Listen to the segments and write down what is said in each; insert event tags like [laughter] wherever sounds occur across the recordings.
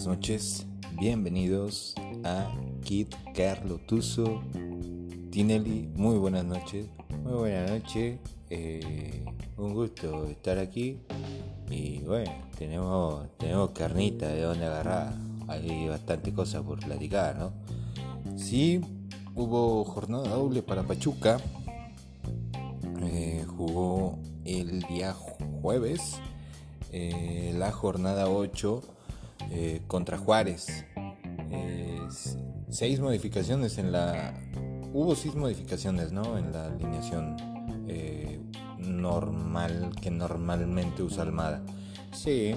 buenas noches, bienvenidos a Kit Carlo Tuso Tinelli, muy buenas noches, muy buenas noches, eh, un gusto estar aquí. Y bueno, tenemos, tenemos carnita de donde agarrar, hay bastante cosas por platicar, ¿no? Sí, hubo jornada doble para Pachuca, eh, jugó el día jueves, eh, la jornada 8 eh, contra Juárez. seis modificaciones en la. Hubo seis modificaciones, ¿no? En la alineación normal que normalmente usa Almada. Sí,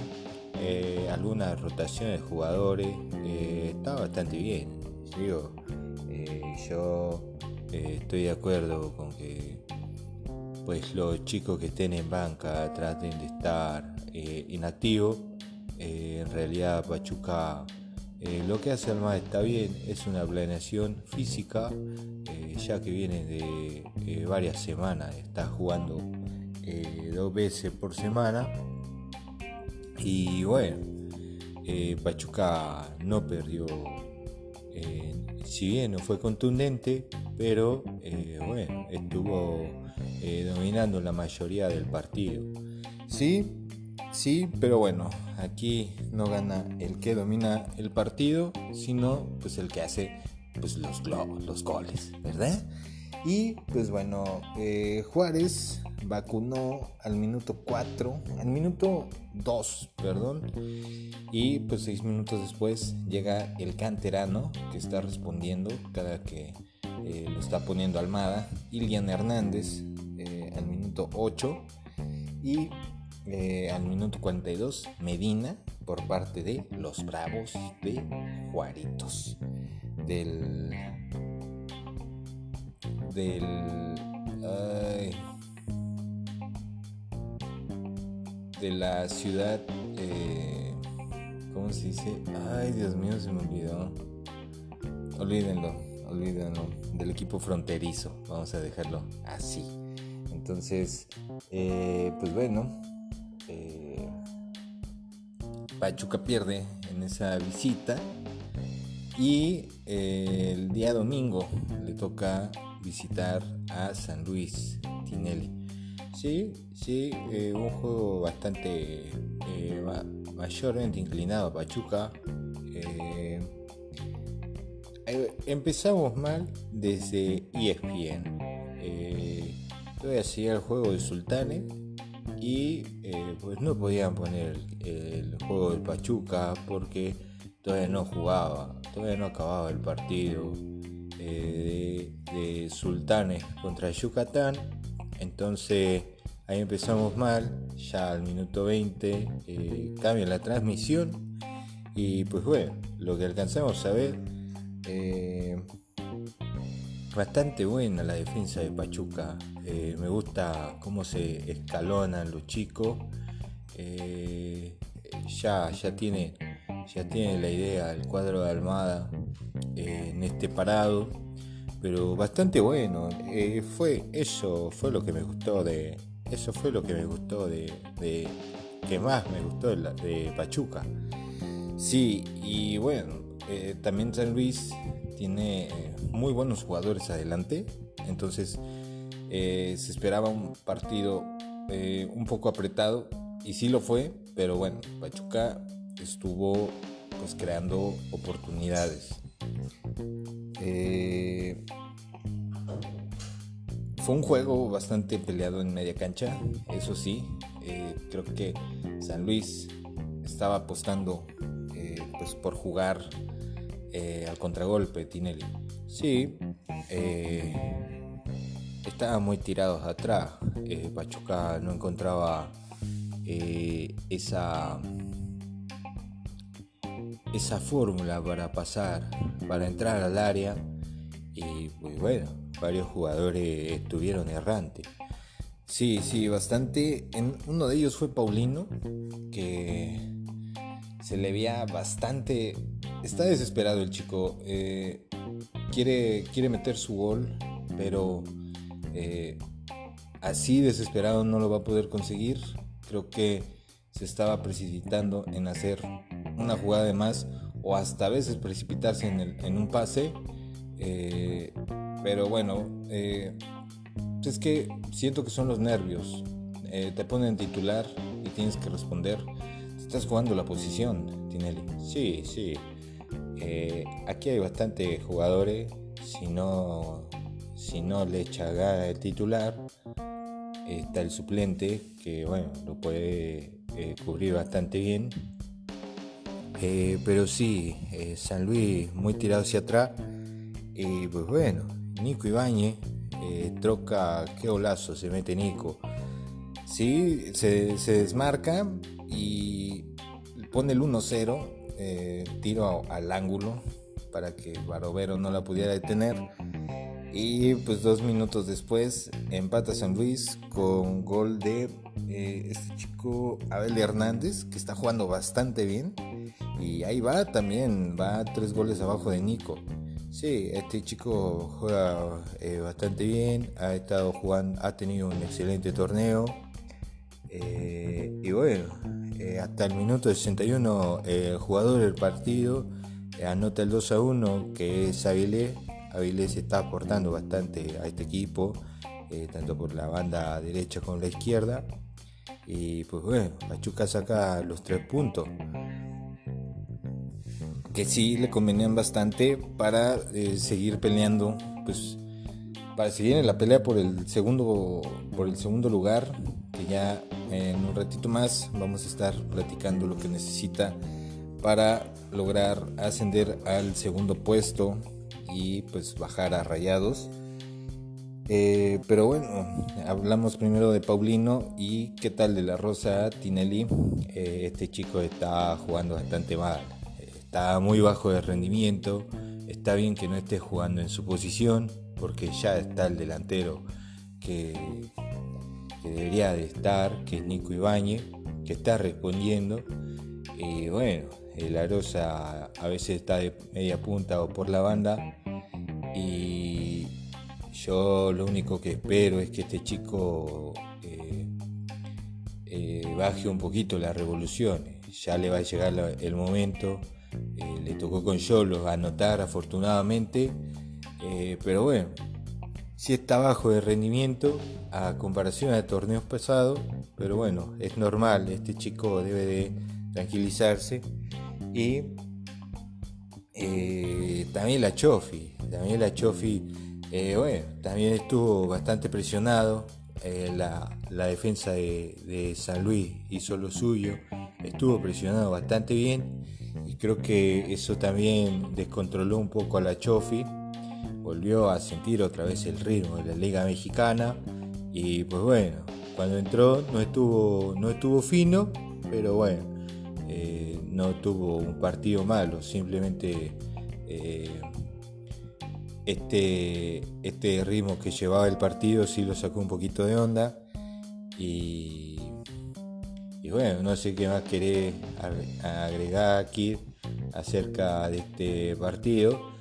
algunas rotaciones de jugadores. está bastante bien. yo estoy de acuerdo con que pues los chicos que estén en banca traten de estar eh, inactivos. Eh, en realidad Pachuca eh, lo que hace Almada está bien, es una planeación física, ya que viene de varias semanas, está jugando dos veces por semana. Y bueno, Pachuca no perdió, si bien no fue contundente, pero bueno, estuvo eh, dominando la mayoría del partido. Sí, sí, pero bueno, aquí no gana el que domina el partido, sino pues el que hace pues los los goles, ¿verdad? Y pues bueno, eh, Juárez vacunó al minuto 4, al minuto 2, perdón. Y pues 6 minutos después llega el canterano que está respondiendo cada que eh, lo está poniendo Almada. Ilian Hernández al minuto 8 y eh, al minuto 42 Medina por parte de los Bravos de Juaritos. Del del de la ciudad eh, ¿cómo se dice? ay Dios mío se me olvidó. Olvídenlo olvídenlo. Del equipo fronterizo vamos a dejarlo así. Entonces, eh, pues bueno, eh, Pachuca pierde en esa visita y eh, el día domingo le toca visitar a San Luis Tinelli. Sí, sí, un juego bastante mayormente inclinado a Pachuca. empezamos mal desde ESPN todavía seguía el juego de Sultanes y eh, pues no podían poner el juego del Pachuca porque todavía no jugaba, todavía no acababa el partido eh, de, Sultanes contra Yucatán. Entonces ahí empezamos mal, ya al minuto 20 eh, cambia la transmisión y pues bueno, lo que alcanzamos a ver bastante buena la defensa de Pachuca. Eh, me gusta cómo se escalonan los chicos. Eh, ya, ya, tiene, ya tiene la idea el cuadro de Almada eh, en este parado. Pero bastante bueno. fue eso fue lo que me gustó de. Eso fue lo que me gustó de. de que más me gustó de, de Pachuca. Sí, y bueno, también San Luis tiene eh, muy buenos jugadores adelante, entonces eh, se esperaba un partido eh, un poco apretado y sí lo fue, pero bueno, Pachuca estuvo pues creando oportunidades. fue un juego bastante peleado en media cancha, eso sí, creo que San Luis estaba apostando pues por jugar eh, al contragolpe Tinelli. Sí, eh, estaban muy tirados atrás. Eh, Pachuca no encontraba esa esa fórmula para pasar, para entrar al área y bueno, varios jugadores estuvieron errantes. Sí, sí, bastante. En, uno de ellos fue Paulino, que se le veía bastante está desesperado el chico. Eh, quiere, quiere meter su gol, pero eh, así desesperado no lo va a poder conseguir. Creo que se estaba precipitando en hacer una jugada de más o hasta a veces precipitarse en, un pase. Eh, pero bueno, eh, es que siento que son los nervios. Eh, te ponen titular y tienes que responder. Estás jugando la posición, Tinelli. Sí, sí. Aquí hay bastante jugadores. Si no, si no le echa el titular, está el suplente que bueno, lo puede cubrir bastante bien eh, pero sí, eh, San Luis muy tirado hacia atrás. Y pues bueno, Nico Ibáñez eh, troca, qué golazo se mete Nico. Sí, se, desmarca y pone el 1-0, tiro al ángulo para que Barovero no la pudiera detener. Y pues dos minutos después empata San Luis con gol de este chico Abel Hernández, que está jugando bastante bien. Y ahí va también, va tres goles abajo de Nico. Sí, este chico juega eh, bastante bien, ha estado jugando, ha tenido un excelente torneo. Eh, y bueno, eh, hasta el minuto 61 el jugador del partido anota el 2 a 1 que es Avilés. Avilés está aportando bastante a este equipo, tanto por la banda derecha como la izquierda. Y pues bueno, Pachuca saca los tres puntos que sí le convenían bastante para eh, seguir peleando, pues para seguir en la pelea por el segundo por el segundo lugar, ya en un ratito más vamos a estar platicando lo que necesita para lograr ascender al segundo puesto y pues bajar a Rayados. Eh, pero bueno, hablamos primero de Paulino y qué tal de la Rosa Tinelli. Eh, este chico está jugando bastante mal está muy bajo de rendimiento, está bien que no esté jugando en su posición, porque ya está el delantero que, debería de estar, que es Nico Ibáñez, que está respondiendo. Y bueno, el Arosa a veces está de media punta o por la banda. Y yo lo único que espero es que este chico eh, eh, baje un poquito las revoluciones. Ya le va a llegar el momento eh, le tocó con Yolo anotar afortunadamente, eh, pero bueno, si está bajo de rendimiento a comparación de torneos pasados, pero bueno, es normal, este chico debe de tranquilizarse. Y eh, también la Chofi, también la Chofi, bueno, también estuvo bastante presionado, la, defensa de, de San Luis hizo lo suyo, estuvo presionado bastante bien y creo que eso también descontroló un poco a la Chofi, volvió a sentir otra vez el ritmo de la Liga Mexicana y pues bueno, cuando entró no estuvo, no estuvo fino, pero bueno, eh, no tuvo un partido malo, simplemente eh, este, este ritmo que llevaba el partido sí lo sacó un poquito de onda y y bueno, no sé qué más querés agregar aquí acerca de este partido.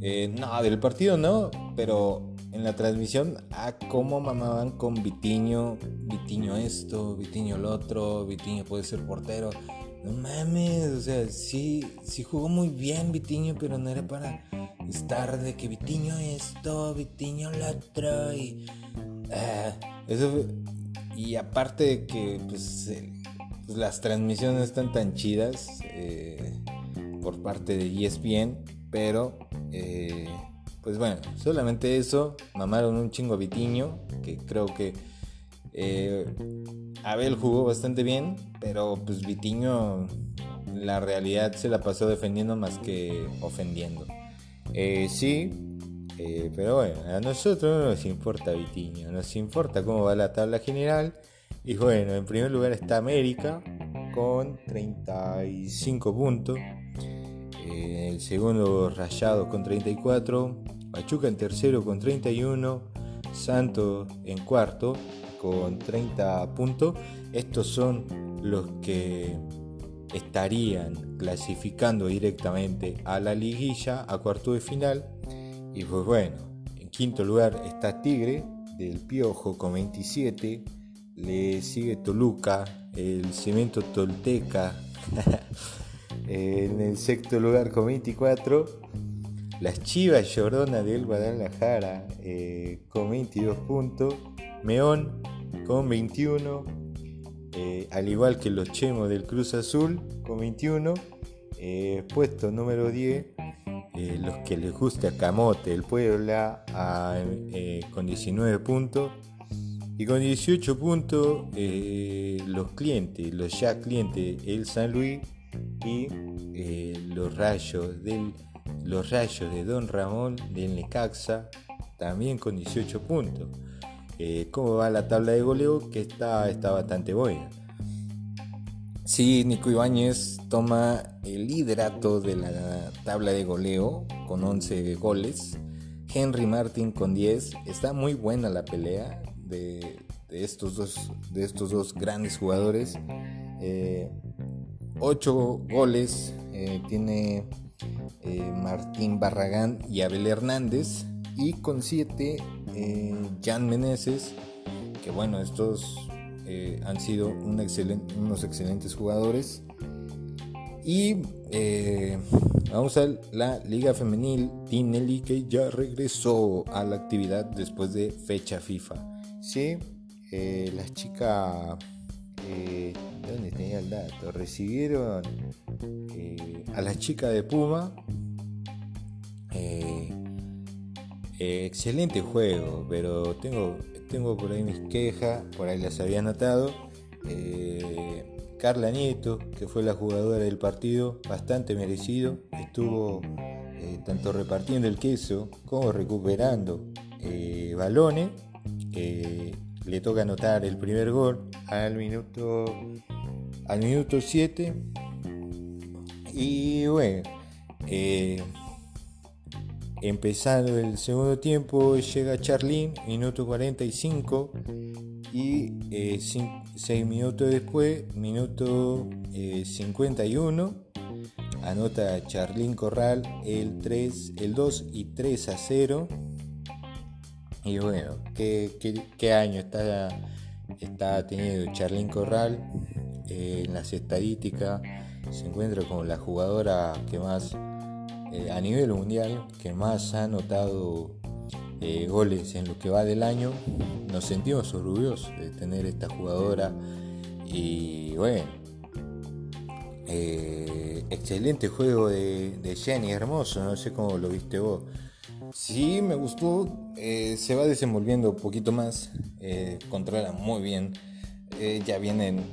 Eh, no, del partido no, pero en la transmisión, a ah, cómo mamaban con Vitiño, Vitiño esto, Vitiño lo otro, Vitiño puede ser portero. No mames, o sea, sí, sí jugó muy bien Vitiño, pero no era para estar de que Vitiño esto, Vitiño lo otro y... Ah, eso y aparte de que pues pues, las transmisiones están tan chidas eh, por parte de ESPN, pero eh, pues bueno, solamente eso, mamaron un chingo a Vitiño, que creo que eh, Abel jugó bastante bien, pero pues Vitiño la realidad se la pasó defendiendo más que ofendiendo. sí, pero bueno, a nosotros no nos importa Vitiño, nos importa cómo va la tabla general y bueno, en primer lugar está América con 35 puntos. Eh, el segundo Rayado con 34. Pachuca en tercero con 31. Santos en cuarto con 30 puntos. Estos son los que estarían clasificando directamente a la liguilla, a cuarto de final. Y pues bueno, en quinto lugar está Tigre del Piojo con 27 le sigue Toluca, el cemento tolteca [laughs] en el sexto lugar con 24. Las Chivas Llorona del Guadalajara eh, con 22 puntos. Meón con 21. Eh, al igual que los Chemos del Cruz Azul con 21. Eh, puesto número 10. los que les gusta Camote, el Puebla, con 19 puntos. Y con 18 puntos, los clientes, los ya clientes, el San Luis y los rayos del los rayos de Don Ramón del Necaxa, también con 18 puntos. Eh, ¿Cómo va la tabla de goleo? Que está, está bastante buena. Sí, Nico Ibáñez toma el liderato de la tabla de goleo con 11 goles. Henry Martin con 10. Está muy buena la pelea de, estos, dos, de estos dos grandes jugadores. 8 eh, goles eh, tiene eh, Martín Barragán y Abel Hernández. Y con 7, eh, Jan Meneses, que bueno, estos eh, han sido unos excelentes jugadores. Y vamos a la Liga Femenil Tinelli, que ya regresó a la actividad después de fecha FIFA. Sí, las chicas ¿Dónde tenía el dato? Recibieron eh, a las chicas de Puma. Eh, eh, excelente juego, pero tengo, tengo por ahí mis quejas, por ahí las había anotado. Carla Nieto, que fue la jugadora del partido, bastante merecido, estuvo tanto repartiendo el queso como recuperando balones le toca anotar el primer gol al minuto al minuto 7 y bueno eh, empezando el segundo tiempo llega Charlín minuto 45 y 6 eh, minutos después minuto 51 eh, anota Charlín Corral el 3 el 2 y 3 a 0 y bueno, ¿qué, año está, está teniendo Charlene Corral? Eh, en las estadísticas se encuentra como la jugadora que más, eh, a nivel mundial, que más ha anotado eh, goles en lo que va del año. Nos sentimos orgullosos de tener esta jugadora. Y bueno, excelente juego de, de Jenny, hermoso, no sé cómo lo viste vos. Sí, me gustó. Eh, se va desenvolviendo un poquito más. Eh, controla muy bien. Eh, ya vienen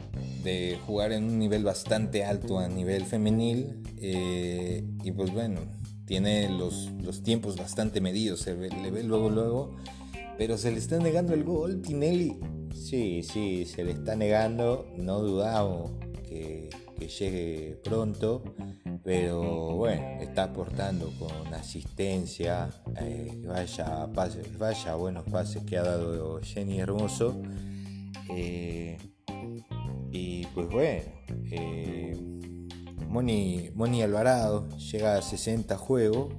de jugar en un nivel bastante alto a nivel femenil. y pues bueno, tiene los, tiempos bastante medidos. Se le ve luego, luego. Pero se le está negando el gol, Tinelli. Sí, sí, se le está negando. No dudamos que, que llegue pronto pero bueno, está aportando con asistencia, eh, vaya, pases, vaya buenos pases que ha dado Jenny Hermoso. Eh, y pues bueno, eh, Moni, Alvarado llega a 60 juegos,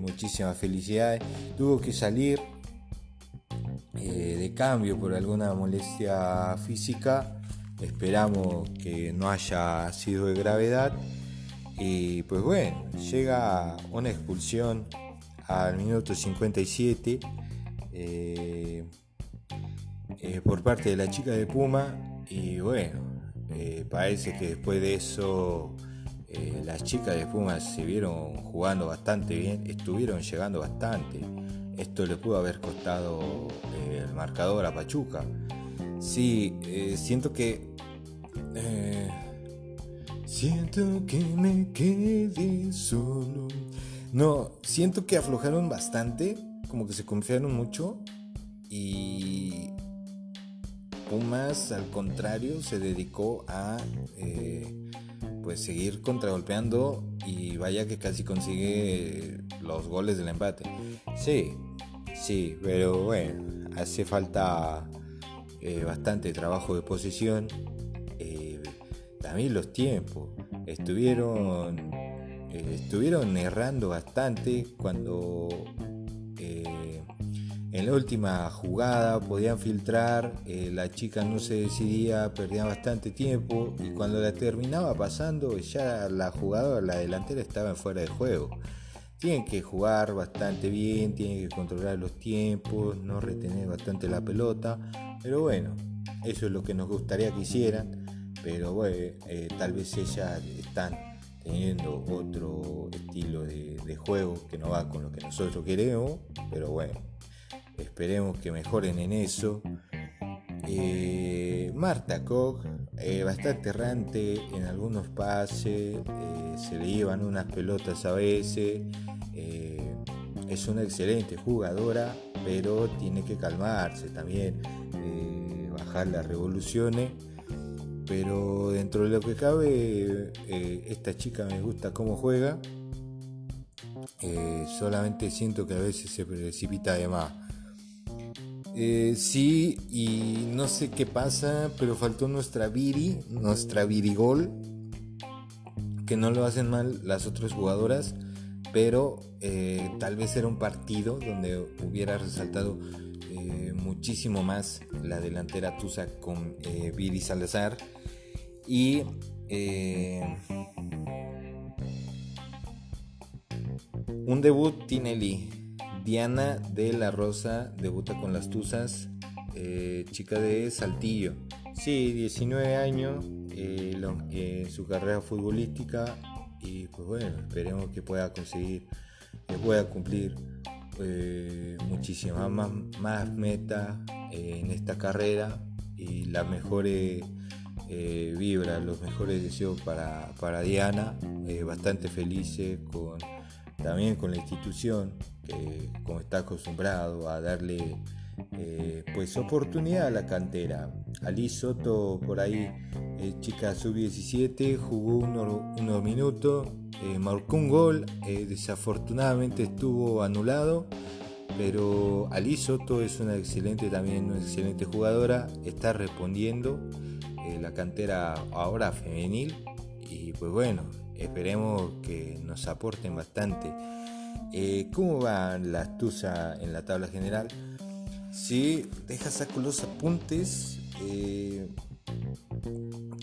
muchísimas felicidades. Tuvo que salir de cambio por alguna molestia física. Esperamos que no haya sido de gravedad. Y pues bueno, llega una expulsión al minuto 57 eh, eh, por parte de la chica de Puma. Y bueno, eh, parece que después de eso las chicas de Puma se vieron jugando bastante bien, estuvieron llegando bastante. Esto le pudo haber costado el marcador a Pachuca. Sí, siento que Siento que me quedé solo. No, siento que aflojaron bastante, como que se confiaron mucho y Pumas al contrario se dedicó a eh, pues seguir contragolpeando y vaya que casi consigue los goles del empate. Sí, sí, pero bueno, hace falta eh, bastante trabajo de posición también los tiempos. Estuvieron, eh, estuvieron errando bastante cuando eh, en la última jugada podían filtrar, eh, la chica no se decidía, perdía bastante tiempo y cuando la terminaba pasando ya la jugadora, la delantera estaba fuera de juego. Tienen que jugar bastante bien, tienen que controlar los tiempos, no retener bastante la pelota, pero bueno, eso es lo que nos gustaría que hicieran, pero bueno, eh, tal vez ellas están teniendo otro estilo de, de juego que no va con lo que nosotros queremos, pero bueno, Esperemos que mejoren en eso. Eh, Marta Koch, eh, bastante errante en algunos pases, eh, se le llevan unas pelotas a veces. es una excelente jugadora, pero tiene que calmarse también, bajar las revoluciones. Pero dentro de lo que cabe, esta chica me gusta cómo juega. solamente siento que a veces se precipita de más. Eh, sí, y no sé qué pasa, pero faltó nuestra Viri, nuestra Virigol, que no lo hacen mal las otras jugadoras, pero eh, tal vez era un partido donde hubiera resaltado eh, muchísimo más la delantera Tusa con Viri Salazar. Y un debut Tinelli Diana de la Rosa debuta con las Tuzas, eh, chica de Saltillo. Sí, 19 años, eh, eh, su carrera futbolística y pues bueno, esperemos que pueda conseguir, que pueda cumplir muchísimas más, metas en esta carrera y las mejores vibras, los mejores deseos para, para Diana, bastante felices con también con la institución, como está acostumbrado a darle eh, pues oportunidad a la cantera. Ali Soto por ahí, eh, chica sub-17, jugó unos, minutos, eh, marcó un gol, desafortunadamente estuvo anulado, pero Ali Soto es una excelente también, una excelente jugadora, está respondiendo la cantera ahora femenil y pues bueno, esperemos que nos aporten bastante. Eh, ¿Cómo va la astucia en la tabla general? Si dejas saco los apuntes, eh,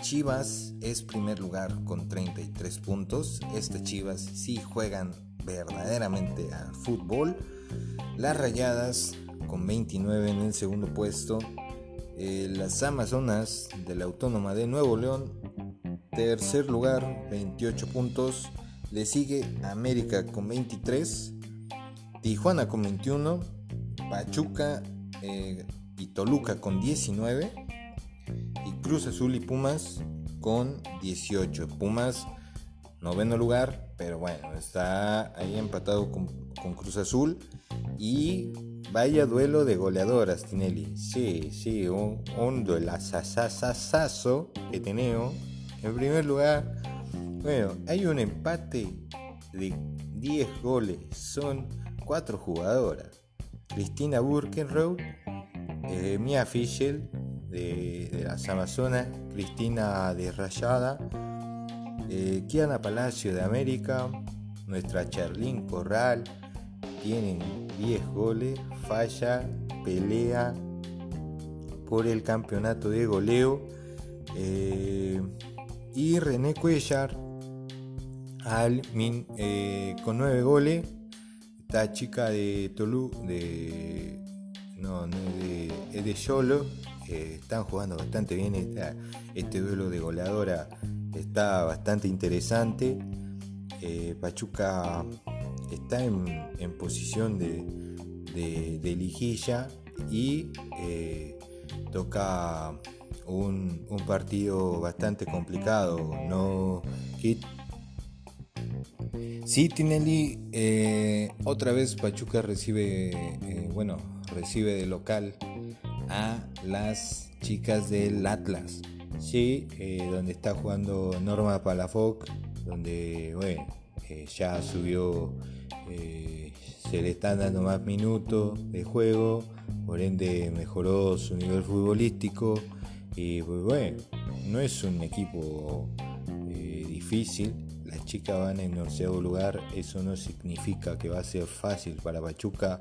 Chivas es primer lugar con 33 puntos. Este Chivas sí juegan verdaderamente al fútbol. Las Rayadas con 29 en el segundo puesto. Eh, las Amazonas de la Autónoma de Nuevo León Tercer lugar, 28 puntos. Le sigue América con 23. Tijuana con 21. Pachuca eh, y Toluca con 19. Y Cruz Azul y Pumas con 18. Pumas, noveno lugar, pero bueno, está ahí empatado con, Cruz Azul. Y vaya duelo de goleadoras, Tinelli. Sí, sí, un, un duelazazazazo que tenemos en primer lugar, bueno, hay un empate de 10 goles. Son 4 jugadoras. Cristina Burkenroth, eh, Mia Fischel de, las Amazonas, Cristina de Rayada, eh, Kiana Palacio de América, nuestra Charlín Corral, tienen 10 goles, falla, pelea por el campeonato de goleo. Eh, y René Cuellar al eh, con 9 goles. Esta chica de Tolú, de. No, no es de, Yolo. están jugando bastante bien. este duelo de goleadora está bastante interesante. Eh, Pachuca está en, posición de, de, de, y eh, toca un, partido bastante complicado. No, Sí, Tinelli, eh, otra vez Pachuca recibe, eh, bueno, recibe de local a las chicas del Atlas. Sí, eh, donde está jugando Norma Palafoc, donde, bueno, ya subió, se le están dando más minutos de juego, por ende mejoró su nivel futbolístico. Y pues bueno, no es un equipo difícil. Las chicas van en onceavo lugar. Eso no significa que va a ser fácil para Pachuca.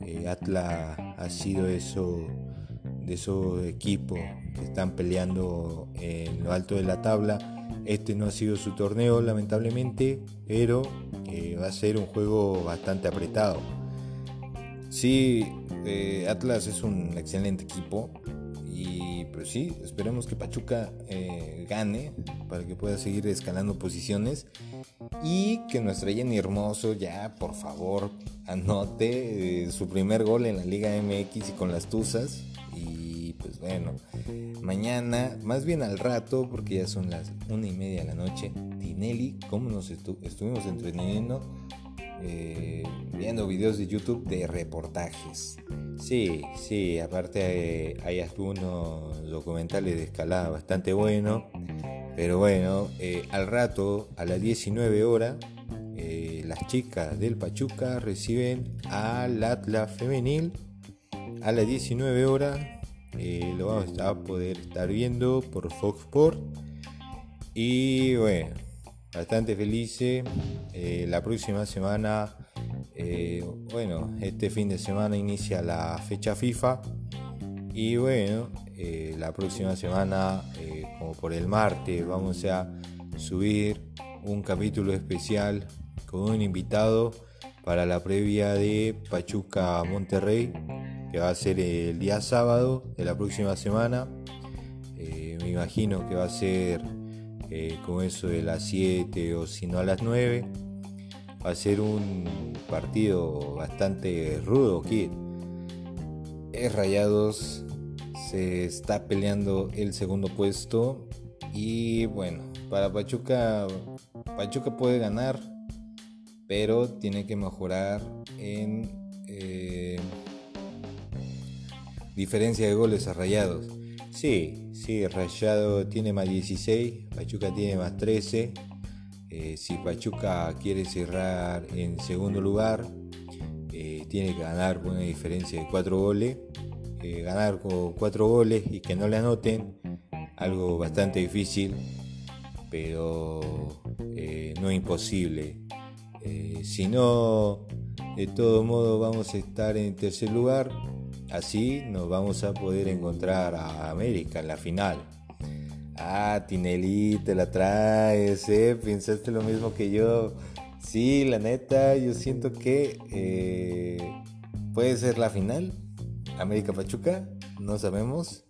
Eh, Atlas ha sido eso de esos equipos que están peleando en lo alto de la tabla. Este no ha sido su torneo, lamentablemente, pero eh, va a ser un juego bastante apretado. Sí, eh, Atlas es un excelente equipo, y pues sí, esperemos que Pachuca eh, gane para que pueda seguir escalando posiciones. Y que nuestra Jenny Hermoso ya, por favor, anote eh, su primer gol en la Liga MX y con las Tuzas. Y pues bueno, mañana, más bien al rato, porque ya son las una y media de la noche, Tinelli, ¿cómo nos estuvimos entreteniendo? Eh, viendo videos de YouTube de reportajes. Sí, sí, aparte eh, hay algunos documentales de escalada bastante buenos. Pero bueno, eh, al rato, a las 19 horas, las chicas del Pachuca reciben al Atlas Femenil. A las 19 horas lo vamos a poder estar viendo por Fox Sport. Y bueno, bastante felices. Eh, la próxima semana, eh, bueno, este fin de semana inicia la fecha FIFA. Y bueno, eh, la próxima semana, como por el martes, vamos a subir un capítulo especial con un invitado para la previa de Pachuca Monterrey, que va a ser el día sábado de la próxima semana. me imagino que va a ser eh, con eso de las 7 o si no a las 9. Va a ser un partido bastante rudo aquí. Rayados, se está peleando el segundo puesto y bueno, para Pachuca, Pachuca puede ganar, pero tiene que mejorar en eh, diferencia de goles a Rayados. Sí, sí, Rayado tiene más 16, Pachuca tiene más 13. Eh, si Pachuca quiere cerrar en segundo lugar, eh, tiene que ganar con una diferencia de 4 goles. Eh, ganar con 4 goles y que no le anoten, algo bastante difícil, pero no imposible. si no, de todo modo vamos a estar en tercer lugar Así nos vamos a poder encontrar a América en la final. Ah, Tinelli, te la traes, ¿eh? Pensaste lo mismo que yo. Sí, la neta, yo siento que eh, puede ser la final. América Pachuca, no sabemos.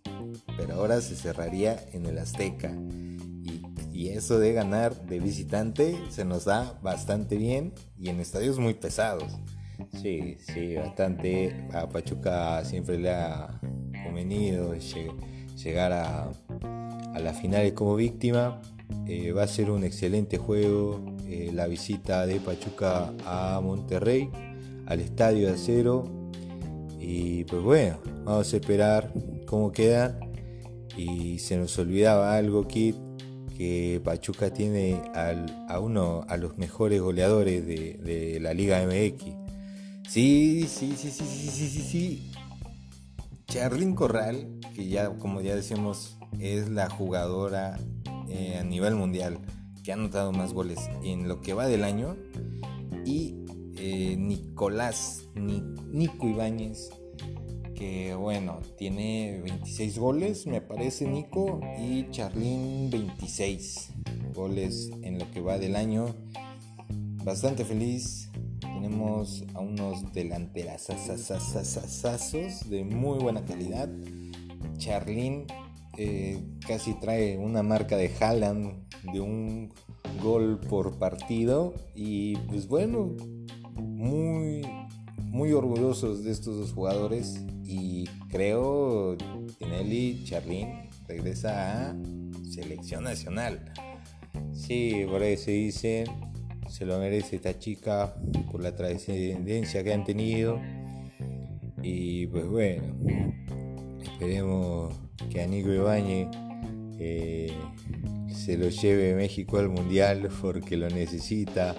Pero ahora se cerraría en el Azteca. Y, y eso de ganar de visitante se nos da bastante bien y en estadios muy pesados. Sí, sí, bastante. A Pachuca siempre le ha convenido llegar a, las finales como víctima. Eh, va a ser un excelente juego eh, la visita de Pachuca a Monterrey, al Estadio de Acero. Y pues bueno, vamos a esperar cómo quedan. Y se nos olvidaba algo, Kit, que Pachuca tiene a uno a los mejores goleadores de, de la Liga MX. Sí, sí, sí, sí, sí, sí, sí, sí. Charlyn Corral, que ya, como ya decíamos, es la jugadora eh, a nivel mundial que ha anotado más goles en lo que va del año. Y eh, Nicolás, Nico Ibáñez, que bueno, tiene 26 goles, me parece Nico, y Charlín 26 goles en lo que va del año. Bastante feliz, tenemos a unos delanteras de muy buena calidad. Charlín eh, casi trae una marca de Haaland de un gol por partido. Y pues bueno, muy, muy orgullosos de estos dos jugadores. Y creo Tinelli Charlín regresa a selección nacional. Sí, por ahí se dice se lo merece esta chica por la trascendencia que han tenido. Y pues bueno, esperemos que a Nico Ibañez eh, se lo lleve México al mundial porque lo necesita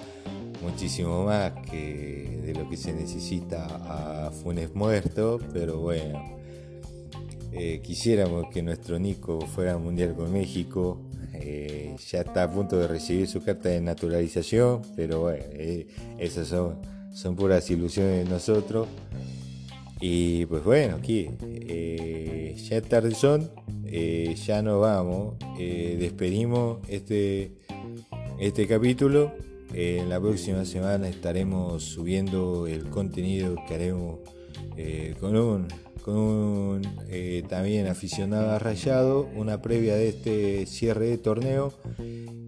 muchísimo más que de lo que se necesita a Funes muerto, pero bueno, eh, quisiéramos que nuestro Nico fuera al mundial con México eh, ya está a punto de recibir su carta de naturalización, pero bueno, eh, esas son, puras ilusiones de nosotros. Y pues bueno, aquí eh, ya tarde eh, ya nos vamos, despedimos este, este capítulo. En la próxima semana estaremos subiendo el contenido que haremos con un, con un también aficionado rayado, una previa de este cierre de torneo.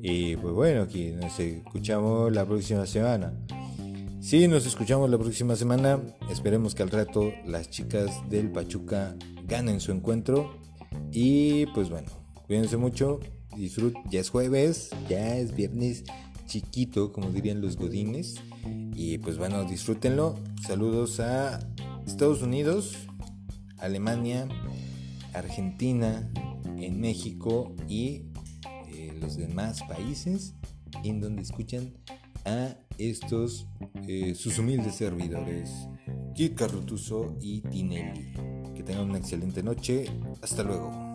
Y pues bueno, aquí nos escuchamos la próxima semana. Sí, nos escuchamos la próxima semana. Esperemos que al rato las chicas del Pachuca ganen su encuentro. Y pues bueno, cuídense mucho. Disfrut. Ya es jueves, ya es viernes chiquito, como dirían los godines. Y pues bueno, disfrútenlo. Saludos a Estados Unidos, Alemania, Argentina, en México y eh, los demás países en donde escuchan a estos eh, sus humildes servidores, Kit Carrutuso y Tinelli. Que tengan una excelente noche. Hasta luego.